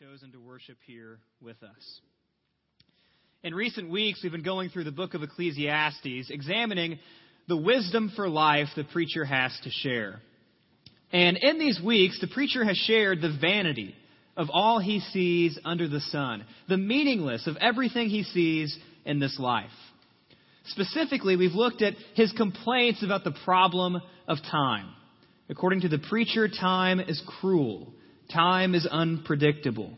chosen to worship here with us. In recent weeks, we've been going through the book of Ecclesiastes, examining the wisdom for life the preacher has to share. And in these weeks, the preacher has shared the vanity of all he sees under the sun, the meaningless of everything he sees in this life. Specifically, we've looked at his complaints about the problem of time. According to the preacher, time is cruel. Time is unpredictable.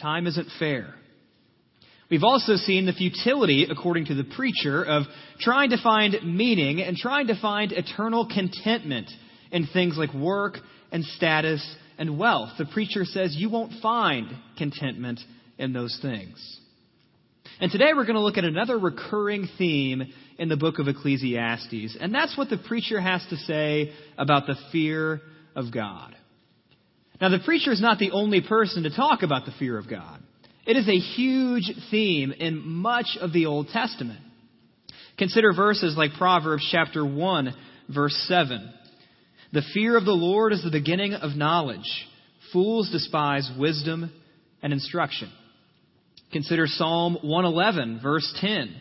Time isn't fair. We've also seen the futility, according to the preacher, of trying to find meaning and trying to find eternal contentment in things like work and status and wealth. The preacher says you won't find contentment in those things. And today we're going to look at another recurring theme in the book of Ecclesiastes, and that's what the preacher has to say about the fear of God. Now, the preacher is not the only person to talk about the fear of God. It is a huge theme in much of the Old Testament. Consider verses like Proverbs chapter 1, verse 7. The fear of the Lord is the beginning of knowledge. Fools despise wisdom and instruction. Consider Psalm 111, verse 10.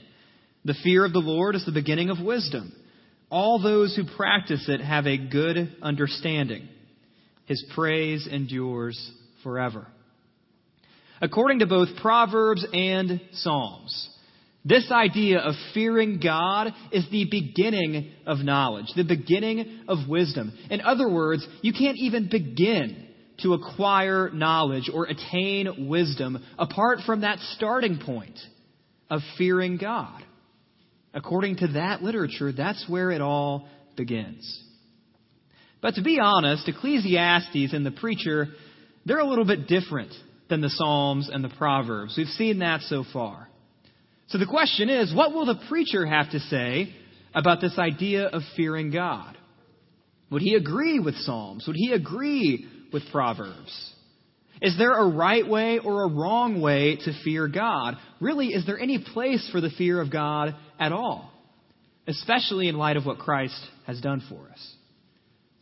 The fear of the Lord is the beginning of wisdom. All those who practice it have a good understanding. His praise endures forever. According to both Proverbs and Psalms, this idea of fearing God is the beginning of knowledge, the beginning of wisdom. In other words, you can't even begin to acquire knowledge or attain wisdom apart from that starting point of fearing God. According to that literature, that's where it all begins. But to be honest, Ecclesiastes and the preacher, they're a little bit different than the Psalms and the Proverbs. We've seen that so far. So the question is, what will the preacher have to say about this idea of fearing God? Would he agree with Psalms? Would he agree with Proverbs? Is there a right way or a wrong way to fear God? Really, is there any place for the fear of God at all? Especially in light of what Christ has done for us.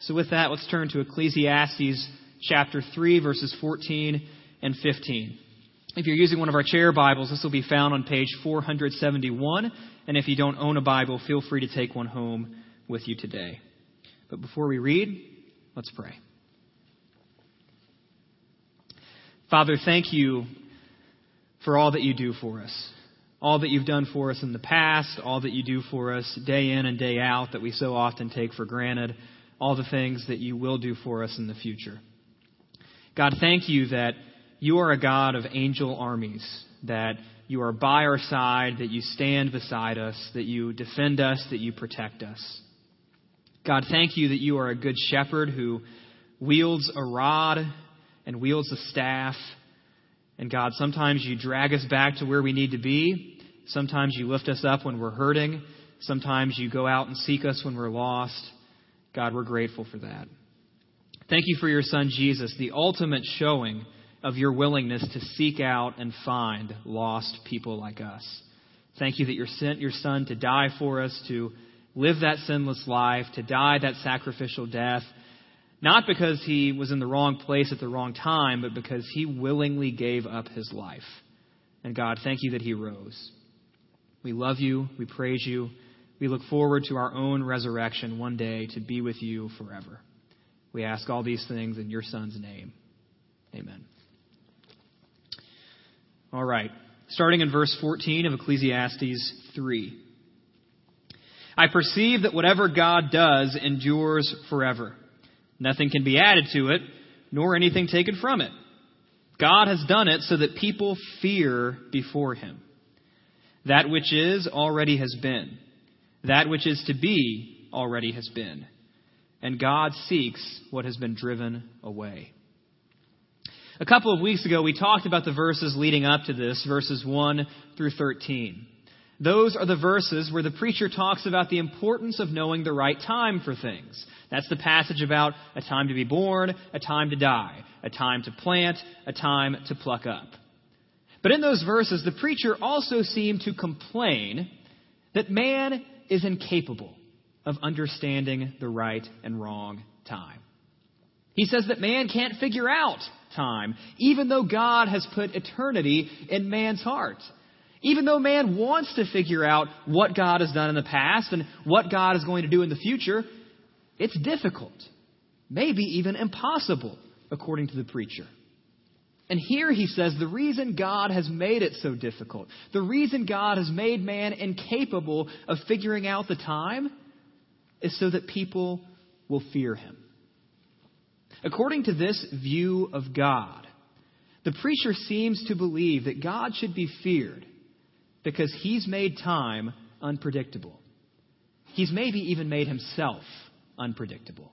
So, with that, let's turn to Ecclesiastes chapter 3, verses 14 and 15. If you're using one of our chair Bibles, this will be found on page 471. And if you don't own a Bible, feel free to take one home with you today. But before we read, let's pray. Father, thank you for all that you do for us. All that you've done for us in the past, all that you do for us day in and day out that we so often take for granted all the things that you will do for us in the future. God, thank you that you are a God of angel armies, that you are by our side, that you stand beside us, that you defend us, that you protect us. God, thank you that you are a good shepherd who wields a rod and wields a staff. And God, sometimes you drag us back to where we need to be. Sometimes you lift us up when we're hurting. Sometimes you go out and seek us when we're lost. God, we're grateful for that. Thank you for your son Jesus, the ultimate showing of your willingness to seek out and find lost people like us. Thank you that you sent your son to die for us, to live that sinless life, to die that sacrificial death, not because he was in the wrong place at the wrong time, but because he willingly gave up his life. And God, thank you that he rose. We love you. We praise you. We look forward to our own resurrection one day to be with you forever. We ask all these things in your Son's name. Amen. All right. Starting in verse 14 of Ecclesiastes 3. I perceive that whatever God does endures forever. Nothing can be added to it, nor anything taken from it. God has done it so that people fear before him. That which is already has been that which is to be already has been, and God seeks what has been driven away. A couple of weeks ago, we talked about the verses leading up to this, verses 1 through 13. Those are the verses where the preacher talks about the importance of knowing the right time for things. That's the passage about a time to be born, a time to die, a time to plant, a time to pluck up. But in those verses, the preacher also seemed to complain that man is incapable of understanding the right and wrong time. He says that man can't figure out time, even though God has put eternity in man's heart. Even though man wants to figure out what God has done in the past and what God is going to do in the future, it's difficult, maybe even impossible, according to the preacher. And here he says the reason God has made it so difficult, the reason God has made man incapable of figuring out the time, is so that people will fear him. According to this view of God, the preacher seems to believe that God should be feared because he's made time unpredictable. He's maybe even made himself unpredictable,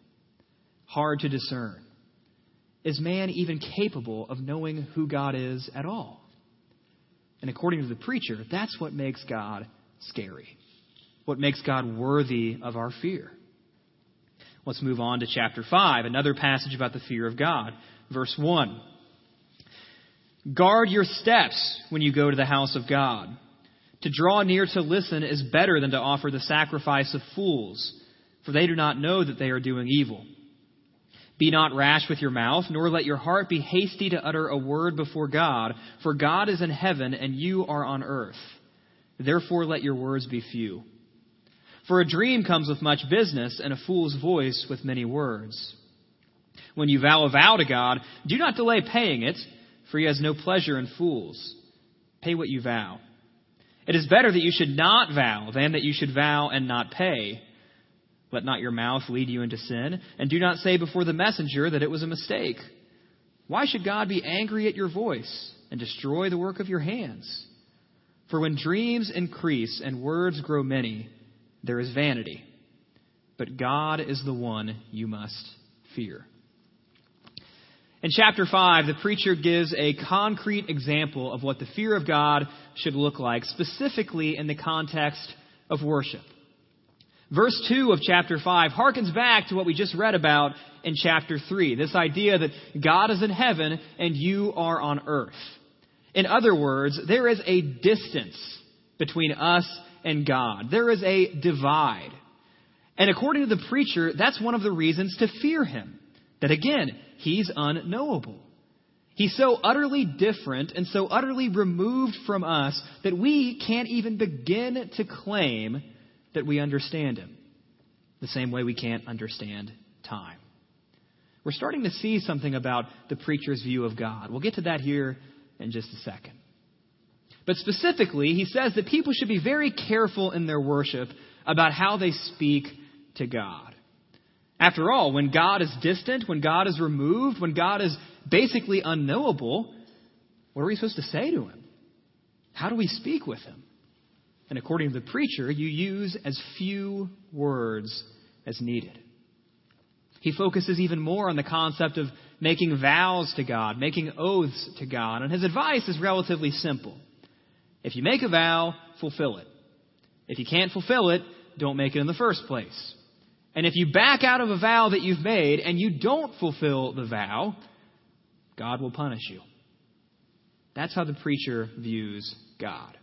hard to discern. Is man even capable of knowing who God is at all? And according to the preacher, that's what makes God scary, what makes God worthy of our fear. Let's move on to chapter 5, another passage about the fear of God. Verse 1. Guard your steps when you go to the house of God. To draw near to listen is better than to offer the sacrifice of fools, for they do not know that they are doing evil. Be not rash with your mouth, nor let your heart be hasty to utter a word before God, for God is in heaven and you are on earth. Therefore let your words be few. For a dream comes with much business, and a fool's voice with many words. When you vow a vow to God, do not delay paying it, for he has no pleasure in fools. Pay what you vow. It is better that you should not vow than that you should vow and not pay. Let not your mouth lead you into sin, and do not say before the messenger that it was a mistake. Why should God be angry at your voice and destroy the work of your hands? For when dreams increase and words grow many, there is vanity. But God is the one you must fear. In chapter 5, the preacher gives a concrete example of what the fear of God should look like, specifically in the context of worship. Verse 2 of chapter 5 harkens back to what we just read about in chapter 3 this idea that God is in heaven and you are on earth. In other words, there is a distance between us and God. There is a divide. And according to the preacher, that's one of the reasons to fear him. That again, he's unknowable. He's so utterly different and so utterly removed from us that we can't even begin to claim that we understand him. The same way we can't understand time. We're starting to see something about the preacher's view of God. We'll get to that here in just a second. But specifically, he says that people should be very careful in their worship about how they speak to God. After all, when God is distant, when God is removed, when God is basically unknowable, what are we supposed to say to him? How do we speak with him? And according to the preacher, you use as few words as needed. He focuses even more on the concept of making vows to God, making oaths to God, and his advice is relatively simple. If you make a vow, fulfill it. If you can't fulfill it, don't make it in the first place. And if you back out of a vow that you've made and you don't fulfill the vow, God will punish you. That's how the preacher views God.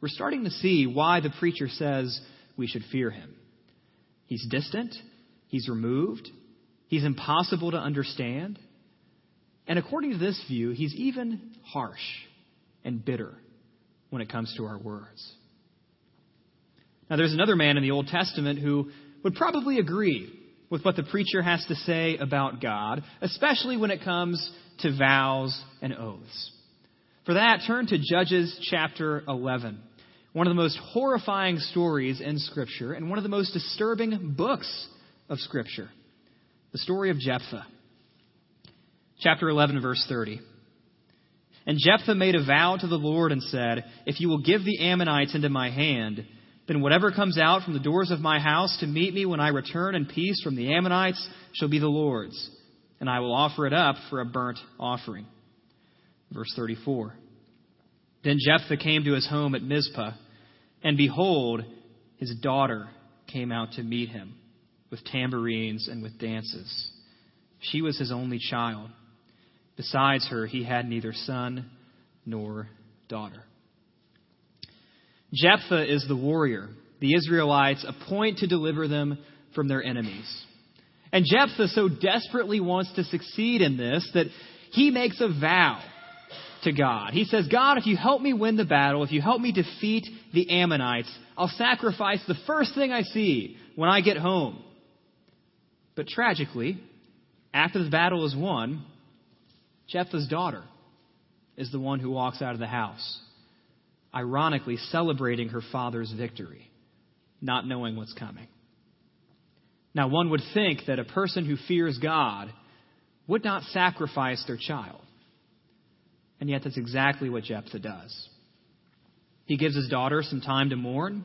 We're starting to see why the preacher says we should fear him. He's distant, he's removed, he's impossible to understand. And according to this view, he's even harsh and bitter when it comes to our words. Now, there's another man in the Old Testament who would probably agree with what the preacher has to say about God, especially when it comes to vows and oaths. For that, turn to Judges chapter 11, one of the most horrifying stories in Scripture and one of the most disturbing books of Scripture the story of Jephthah. Chapter 11, verse 30. And Jephthah made a vow to the Lord and said, If you will give the Ammonites into my hand, then whatever comes out from the doors of my house to meet me when I return in peace from the Ammonites shall be the Lord's, and I will offer it up for a burnt offering. Verse 34. Then Jephthah came to his home at Mizpah, and behold, his daughter came out to meet him with tambourines and with dances. She was his only child. Besides her, he had neither son nor daughter. Jephthah is the warrior the Israelites appoint to deliver them from their enemies. And Jephthah so desperately wants to succeed in this that he makes a vow to God. He says, God, if you help me win the battle, if you help me defeat the Ammonites, I'll sacrifice the first thing I see when I get home. But tragically, after the battle is won, Jephthah's daughter is the one who walks out of the house, ironically celebrating her father's victory, not knowing what's coming. Now, one would think that a person who fears God would not sacrifice their child. And yet, that's exactly what Jephthah does. He gives his daughter some time to mourn,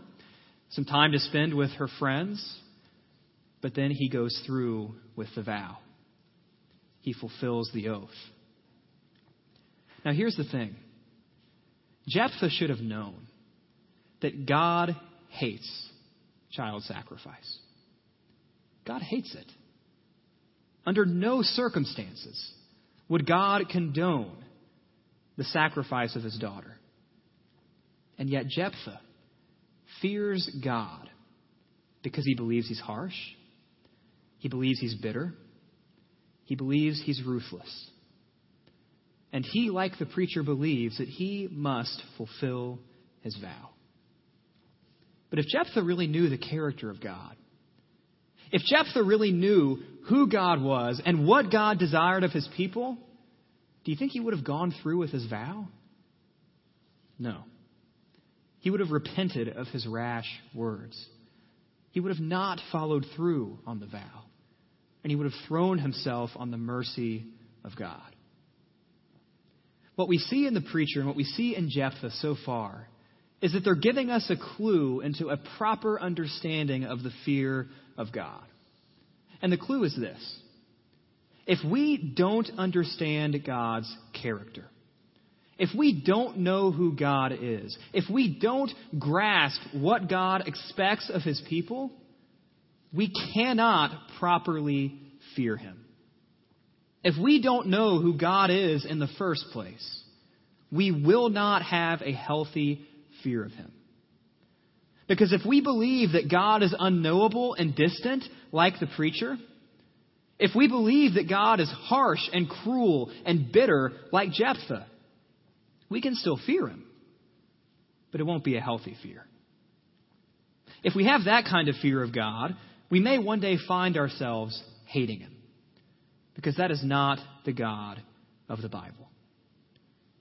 some time to spend with her friends, but then he goes through with the vow. He fulfills the oath. Now, here's the thing Jephthah should have known that God hates child sacrifice. God hates it. Under no circumstances would God condone the sacrifice of his daughter. And yet Jephthah fears God because he believes he's harsh, he believes he's bitter, he believes he's ruthless. And he, like the preacher, believes that he must fulfill his vow. But if Jephthah really knew the character of God, if Jephthah really knew who God was and what God desired of his people, do you think he would have gone through with his vow? No. He would have repented of his rash words. He would have not followed through on the vow. And he would have thrown himself on the mercy of God. What we see in the preacher and what we see in Jephthah so far is that they're giving us a clue into a proper understanding of the fear of God. And the clue is this if we don't understand God's character, if we don't know who God is, if we don't grasp what God expects of his people, we cannot properly fear him. If we don't know who God is in the first place, we will not have a healthy fear of him. Because if we believe that God is unknowable and distant, like the preacher, if we believe that God is harsh and cruel and bitter like Jephthah, we can still fear him, but it won't be a healthy fear. If we have that kind of fear of God, we may one day find ourselves hating him, because that is not the God of the Bible.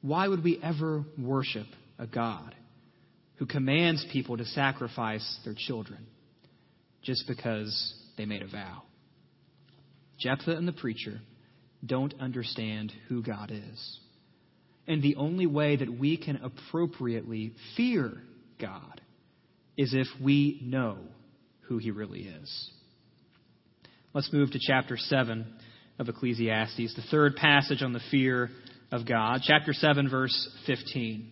Why would we ever worship a God who commands people to sacrifice their children just because they made a vow? Jephthah and the preacher don't understand who God is. And the only way that we can appropriately fear God is if we know who he really is. Let's move to chapter 7 of Ecclesiastes, the third passage on the fear of God. Chapter 7, verse 15.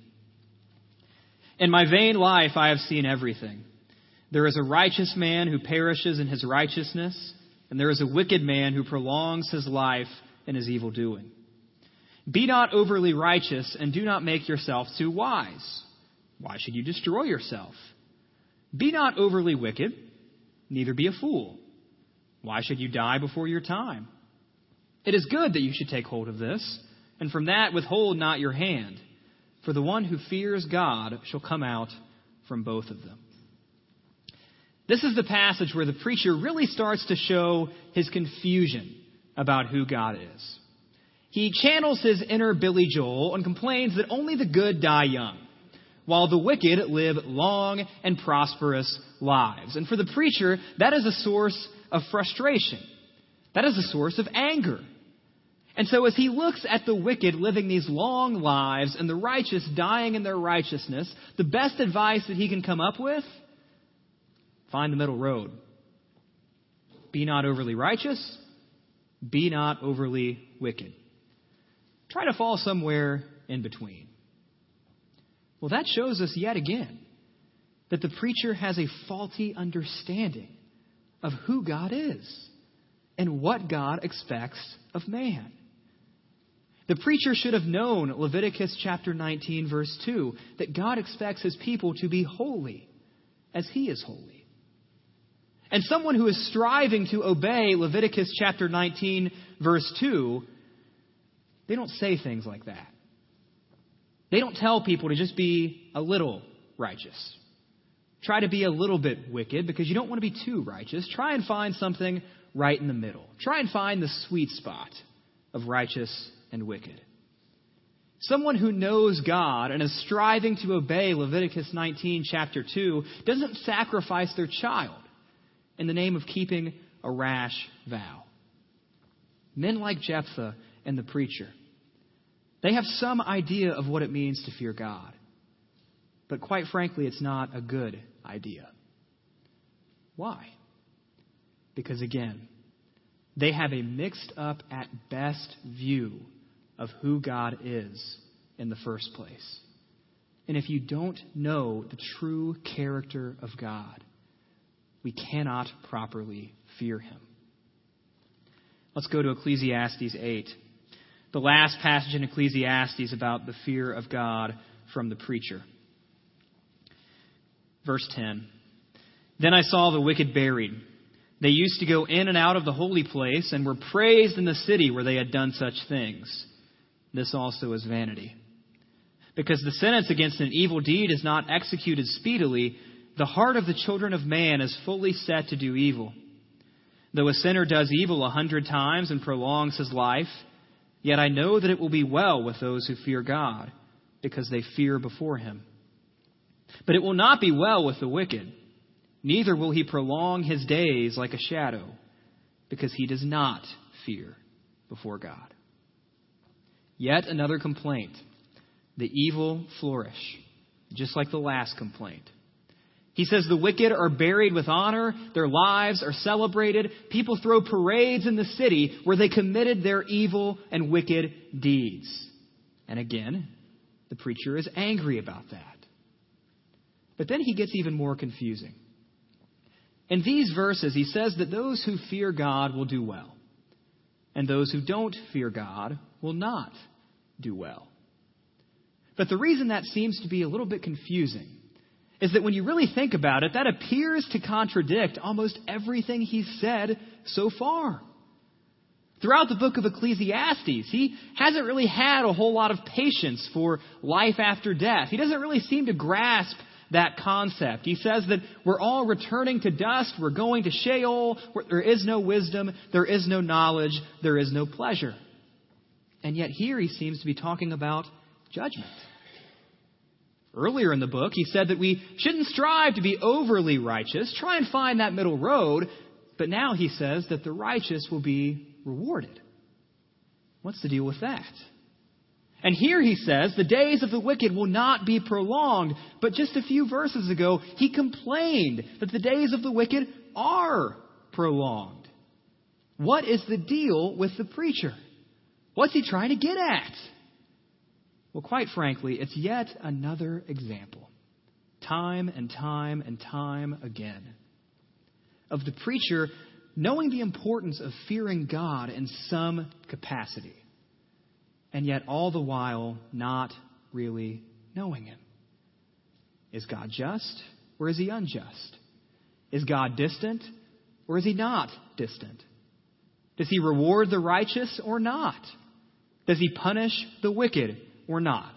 In my vain life I have seen everything. There is a righteous man who perishes in his righteousness and there is a wicked man who prolongs his life in his evil doing. Be not overly righteous, and do not make yourself too wise. Why should you destroy yourself? Be not overly wicked, neither be a fool. Why should you die before your time? It is good that you should take hold of this, and from that withhold not your hand, for the one who fears God shall come out from both of them. This is the passage where the preacher really starts to show his confusion about who God is. He channels his inner Billy Joel and complains that only the good die young, while the wicked live long and prosperous lives. And for the preacher, that is a source of frustration. That is a source of anger. And so as he looks at the wicked living these long lives and the righteous dying in their righteousness, the best advice that he can come up with Find the middle road. Be not overly righteous, be not overly wicked. Try to fall somewhere in between. Well, that shows us yet again that the preacher has a faulty understanding of who God is and what God expects of man. The preacher should have known Leviticus chapter 19, verse 2, that God expects his people to be holy as he is holy. And someone who is striving to obey Leviticus chapter 19, verse 2, they don't say things like that. They don't tell people to just be a little righteous. Try to be a little bit wicked because you don't want to be too righteous. Try and find something right in the middle. Try and find the sweet spot of righteous and wicked. Someone who knows God and is striving to obey Leviticus 19, chapter 2, doesn't sacrifice their child in the name of keeping a rash vow. Men like Jephthah and the preacher, they have some idea of what it means to fear God. But quite frankly, it's not a good idea. Why? Because again, they have a mixed up at best view of who God is in the first place. And if you don't know the true character of God, we cannot properly fear him. Let's go to Ecclesiastes 8. The last passage in Ecclesiastes about the fear of God from the preacher. Verse 10. Then I saw the wicked buried. They used to go in and out of the holy place and were praised in the city where they had done such things. This also is vanity. Because the sentence against an evil deed is not executed speedily, the heart of the children of man is fully set to do evil. Though a sinner does evil a hundred times and prolongs his life, yet I know that it will be well with those who fear God, because they fear before him. But it will not be well with the wicked, neither will he prolong his days like a shadow, because he does not fear before God. Yet another complaint. The evil flourish, just like the last complaint. He says the wicked are buried with honor, their lives are celebrated, people throw parades in the city where they committed their evil and wicked deeds. And again, the preacher is angry about that. But then he gets even more confusing. In these verses, he says that those who fear God will do well, and those who don't fear God will not do well. But the reason that seems to be a little bit confusing is that when you really think about it, that appears to contradict almost everything he's said so far. Throughout the book of Ecclesiastes, he hasn't really had a whole lot of patience for life after death. He doesn't really seem to grasp that concept. He says that we're all returning to dust, we're going to Sheol, there is no wisdom, there is no knowledge, there is no pleasure. And yet here he seems to be talking about judgment. Earlier in the book, he said that we shouldn't strive to be overly righteous, try and find that middle road, but now he says that the righteous will be rewarded. What's the deal with that? And here he says the days of the wicked will not be prolonged, but just a few verses ago, he complained that the days of the wicked are prolonged. What is the deal with the preacher? What's he trying to get at? Well, quite frankly, it's yet another example, time and time and time again, of the preacher knowing the importance of fearing God in some capacity, and yet all the while not really knowing Him. Is God just or is He unjust? Is God distant or is He not distant? Does He reward the righteous or not? Does he punish the wicked or not?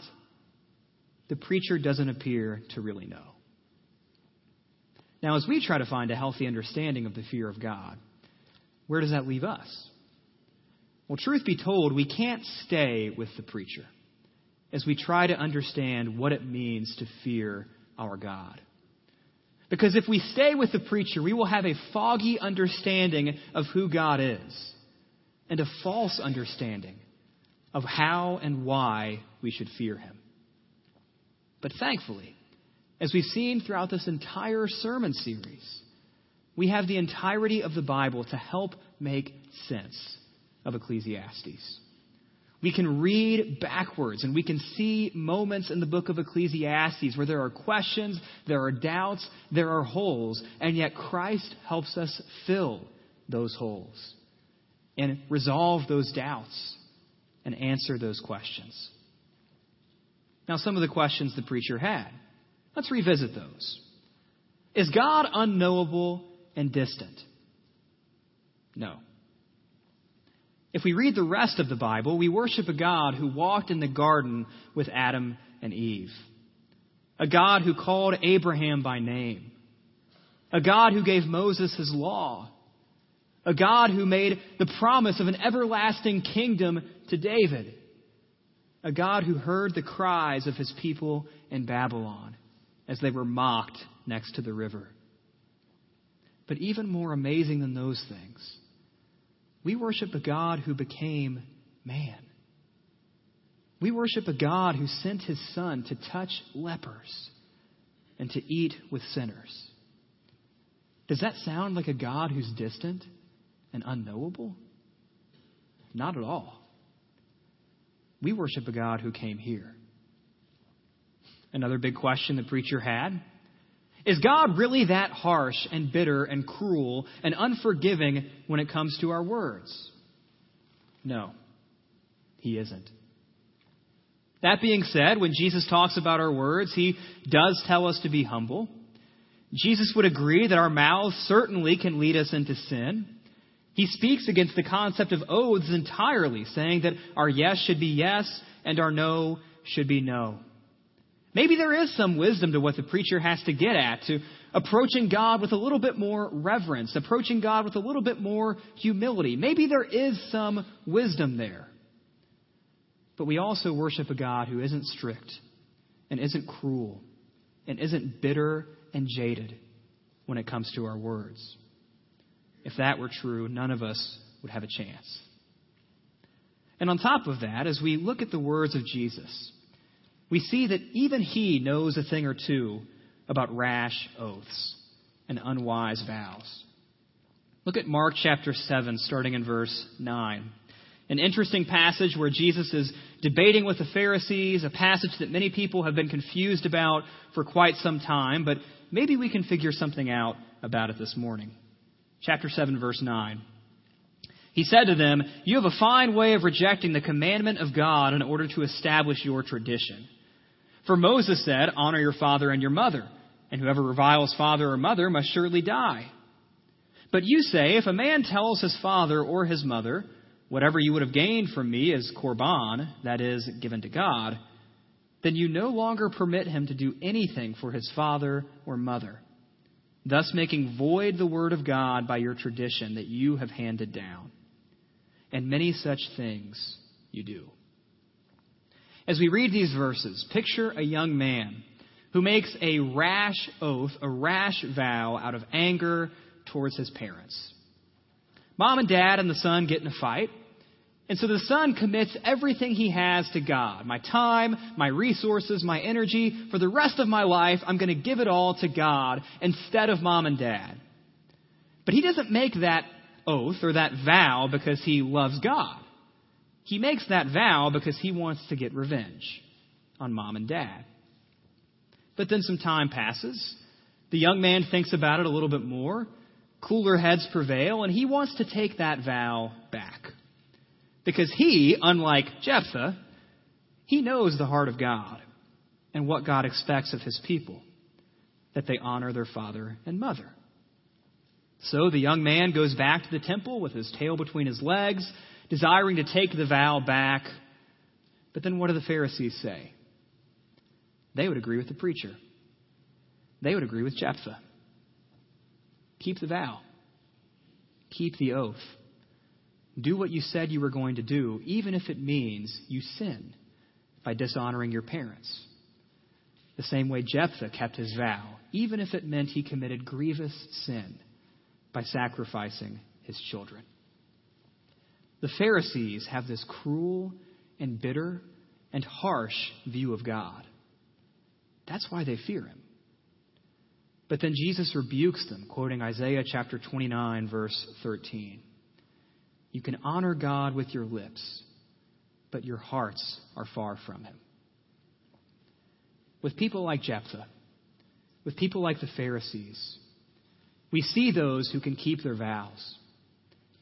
The preacher doesn't appear to really know. Now, as we try to find a healthy understanding of the fear of God, where does that leave us? Well, truth be told, we can't stay with the preacher as we try to understand what it means to fear our God. Because if we stay with the preacher, we will have a foggy understanding of who God is and a false understanding of how and why we should fear him. But thankfully, as we've seen throughout this entire sermon series, we have the entirety of the Bible to help make sense of Ecclesiastes. We can read backwards and we can see moments in the book of Ecclesiastes where there are questions, there are doubts, there are holes, and yet Christ helps us fill those holes and resolve those doubts and answer those questions. Now, some of the questions the preacher had. Let's revisit those. Is God unknowable and distant? No. If we read the rest of the Bible, we worship a God who walked in the garden with Adam and Eve. A God who called Abraham by name. A God who gave Moses his law. A God who made the promise of an everlasting kingdom to David. A God who heard the cries of his people in Babylon as they were mocked next to the river. But even more amazing than those things, we worship a God who became man. We worship a God who sent his son to touch lepers and to eat with sinners. Does that sound like a God who's distant and unknowable? Not at all. We worship a God who came here. Another big question the preacher had is God really that harsh and bitter and cruel and unforgiving when it comes to our words? No, he isn't. That being said, when Jesus talks about our words, he does tell us to be humble. Jesus would agree that our mouths certainly can lead us into sin. He speaks against the concept of oaths entirely, saying that our yes should be yes and our no should be no. Maybe there is some wisdom to what the preacher has to get at, to approaching God with a little bit more reverence, approaching God with a little bit more humility. Maybe there is some wisdom there. But we also worship a God who isn't strict and isn't cruel and isn't bitter and jaded when it comes to our words. If that were true, none of us would have a chance. And on top of that, as we look at the words of Jesus, we see that even he knows a thing or two about rash oaths and unwise vows. Look at Mark chapter 7, starting in verse 9. An interesting passage where Jesus is debating with the Pharisees, a passage that many people have been confused about for quite some time, but maybe we can figure something out about it this morning. Chapter 7, verse 9. He said to them, You have a fine way of rejecting the commandment of God in order to establish your tradition. For Moses said, Honor your father and your mother, and whoever reviles father or mother must surely die. But you say, If a man tells his father or his mother, Whatever you would have gained from me is korban, that is, given to God, then you no longer permit him to do anything for his father or mother, thus making void the word of God by your tradition that you have handed down. And many such things you do. As we read these verses, picture a young man who makes a rash oath, a rash vow out of anger towards his parents. Mom and dad and the son get in a fight. And so the son commits everything he has to God my time, my resources, my energy. For the rest of my life, I'm going to give it all to God instead of mom and dad. But he doesn't make that oath or that vow because he loves God. He makes that vow because he wants to get revenge on mom and dad. But then some time passes. The young man thinks about it a little bit more. Cooler heads prevail, and he wants to take that vow back. Because he, unlike Jephthah, he knows the heart of God and what God expects of his people that they honor their father and mother. So the young man goes back to the temple with his tail between his legs, desiring to take the vow back. But then what do the Pharisees say? They would agree with the preacher. They would agree with Jephthah. Keep the vow. Keep the oath. Do what you said you were going to do, even if it means you sin by dishonoring your parents. The same way Jephthah kept his vow, even if it meant he committed grievous sin by sacrificing his children. The Pharisees have this cruel and bitter and harsh view of God. That's why they fear him. But then Jesus rebukes them, quoting Isaiah chapter 29, verse 13. You can honor God with your lips, but your hearts are far from Him. With people like Jephthah, with people like the Pharisees, we see those who can keep their vows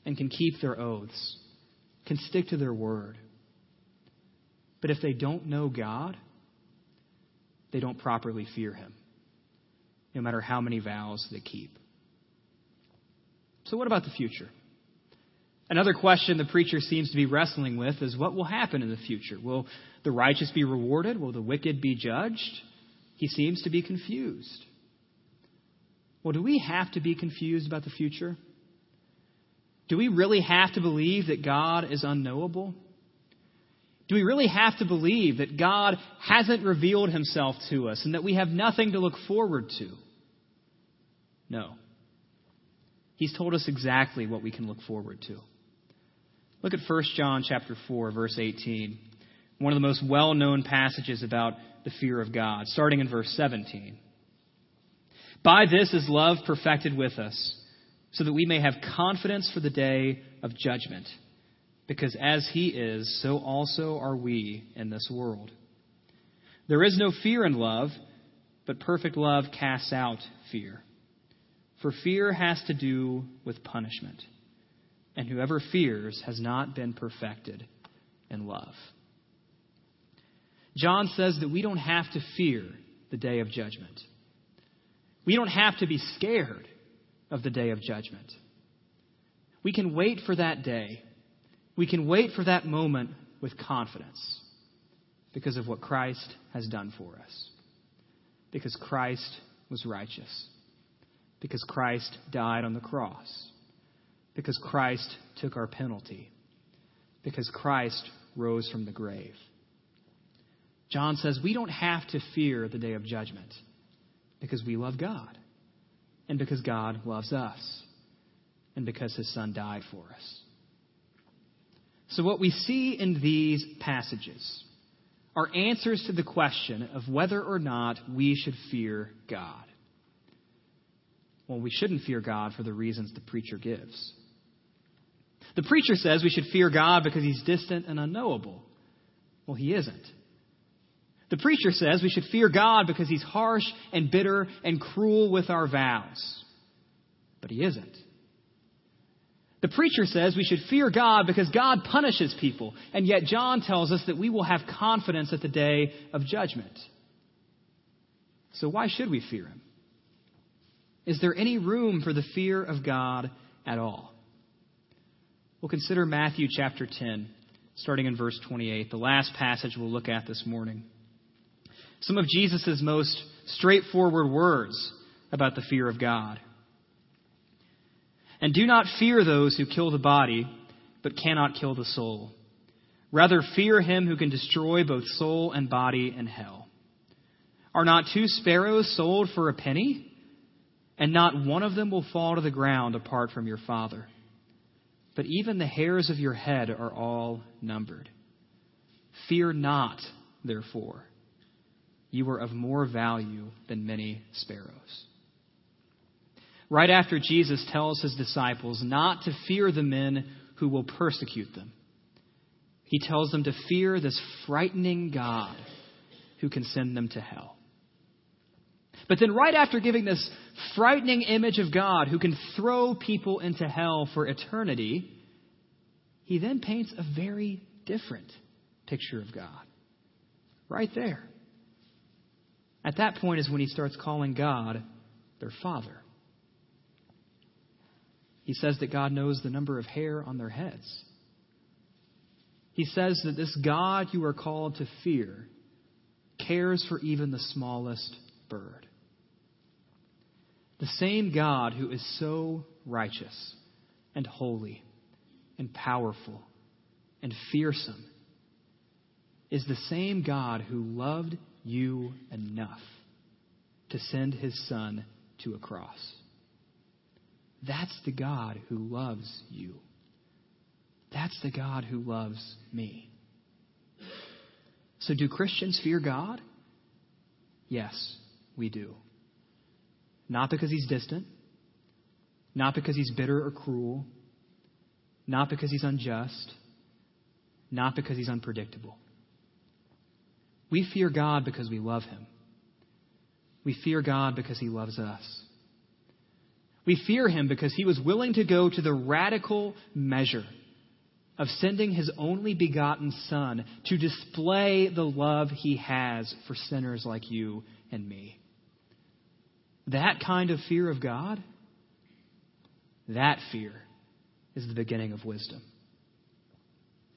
and can keep their oaths, can stick to their word. But if they don't know God, they don't properly fear Him, no matter how many vows they keep. So, what about the future? Another question the preacher seems to be wrestling with is what will happen in the future? Will the righteous be rewarded? Will the wicked be judged? He seems to be confused. Well, do we have to be confused about the future? Do we really have to believe that God is unknowable? Do we really have to believe that God hasn't revealed himself to us and that we have nothing to look forward to? No. He's told us exactly what we can look forward to. Look at 1 John chapter 4 verse 18. One of the most well-known passages about the fear of God, starting in verse 17. By this is love perfected with us, so that we may have confidence for the day of judgment. Because as he is, so also are we in this world. There is no fear in love, but perfect love casts out fear. For fear has to do with punishment and whoever fears has not been perfected in love. John says that we don't have to fear the day of judgment. We don't have to be scared of the day of judgment. We can wait for that day. We can wait for that moment with confidence because of what Christ has done for us. Because Christ was righteous. Because Christ died on the cross because Christ took our penalty, because Christ rose from the grave. John says we don't have to fear the day of judgment because we love God and because God loves us and because his son died for us. So, what we see in these passages are answers to the question of whether or not we should fear God. Well, we shouldn't fear God for the reasons the preacher gives. The preacher says we should fear God because he's distant and unknowable. Well, he isn't. The preacher says we should fear God because he's harsh and bitter and cruel with our vows. But he isn't. The preacher says we should fear God because God punishes people, and yet John tells us that we will have confidence at the day of judgment. So why should we fear him? Is there any room for the fear of God at all? We'll consider Matthew chapter 10, starting in verse 28, the last passage we'll look at this morning. Some of Jesus' most straightforward words about the fear of God. And do not fear those who kill the body, but cannot kill the soul. Rather, fear him who can destroy both soul and body in hell. Are not two sparrows sold for a penny? And not one of them will fall to the ground apart from your Father but even the hairs of your head are all numbered. Fear not, therefore. You are of more value than many sparrows. Right after Jesus tells his disciples not to fear the men who will persecute them, he tells them to fear this frightening God who can send them to hell. But then, right after giving this frightening image of God who can throw people into hell for eternity, he then paints a very different picture of God. Right there. At that point is when he starts calling God their Father. He says that God knows the number of hair on their heads. He says that this God you are called to fear cares for even the smallest bird. The same God who is so righteous and holy and powerful and fearsome is the same God who loved you enough to send his son to a cross. That's the God who loves you. That's the God who loves me. So, do Christians fear God? Yes, we do. Not because he's distant, not because he's bitter or cruel, not because he's unjust, not because he's unpredictable. We fear God because we love him. We fear God because he loves us. We fear him because he was willing to go to the radical measure of sending his only begotten Son to display the love he has for sinners like you and me. That kind of fear of God, that fear is the beginning of wisdom.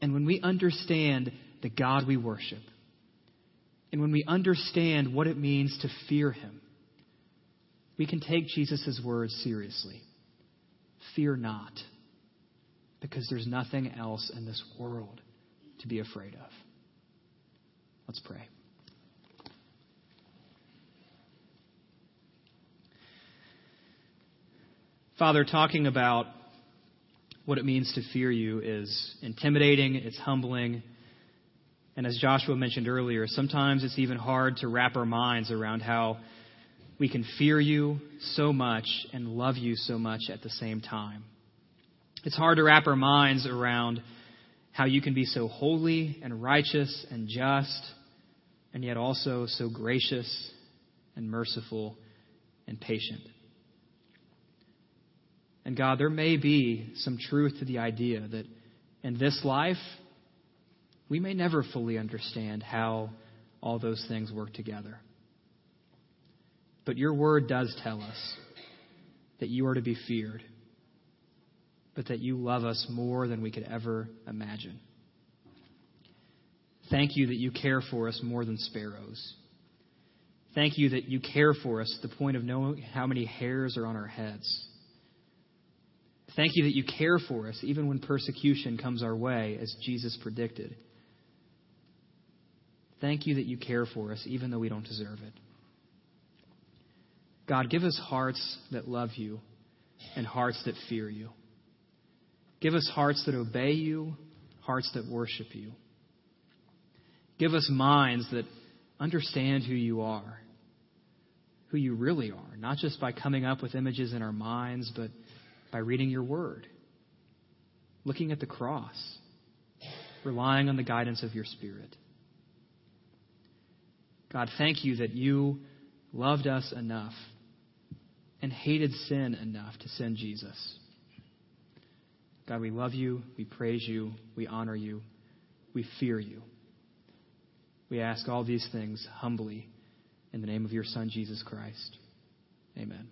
And when we understand the God we worship, and when we understand what it means to fear him, we can take Jesus' words seriously. Fear not, because there's nothing else in this world to be afraid of. Let's pray. Father, talking about what it means to fear you is intimidating, it's humbling. And as Joshua mentioned earlier, sometimes it's even hard to wrap our minds around how we can fear you so much and love you so much at the same time. It's hard to wrap our minds around how you can be so holy and righteous and just, and yet also so gracious and merciful and patient. And God, there may be some truth to the idea that in this life, we may never fully understand how all those things work together. But your word does tell us that you are to be feared, but that you love us more than we could ever imagine. Thank you that you care for us more than sparrows. Thank you that you care for us to the point of knowing how many hairs are on our heads. Thank you that you care for us even when persecution comes our way, as Jesus predicted. Thank you that you care for us even though we don't deserve it. God, give us hearts that love you and hearts that fear you. Give us hearts that obey you, hearts that worship you. Give us minds that understand who you are, who you really are, not just by coming up with images in our minds, but by reading your word, looking at the cross, relying on the guidance of your Spirit. God, thank you that you loved us enough and hated sin enough to send Jesus. God, we love you, we praise you, we honor you, we fear you. We ask all these things humbly in the name of your Son, Jesus Christ. Amen.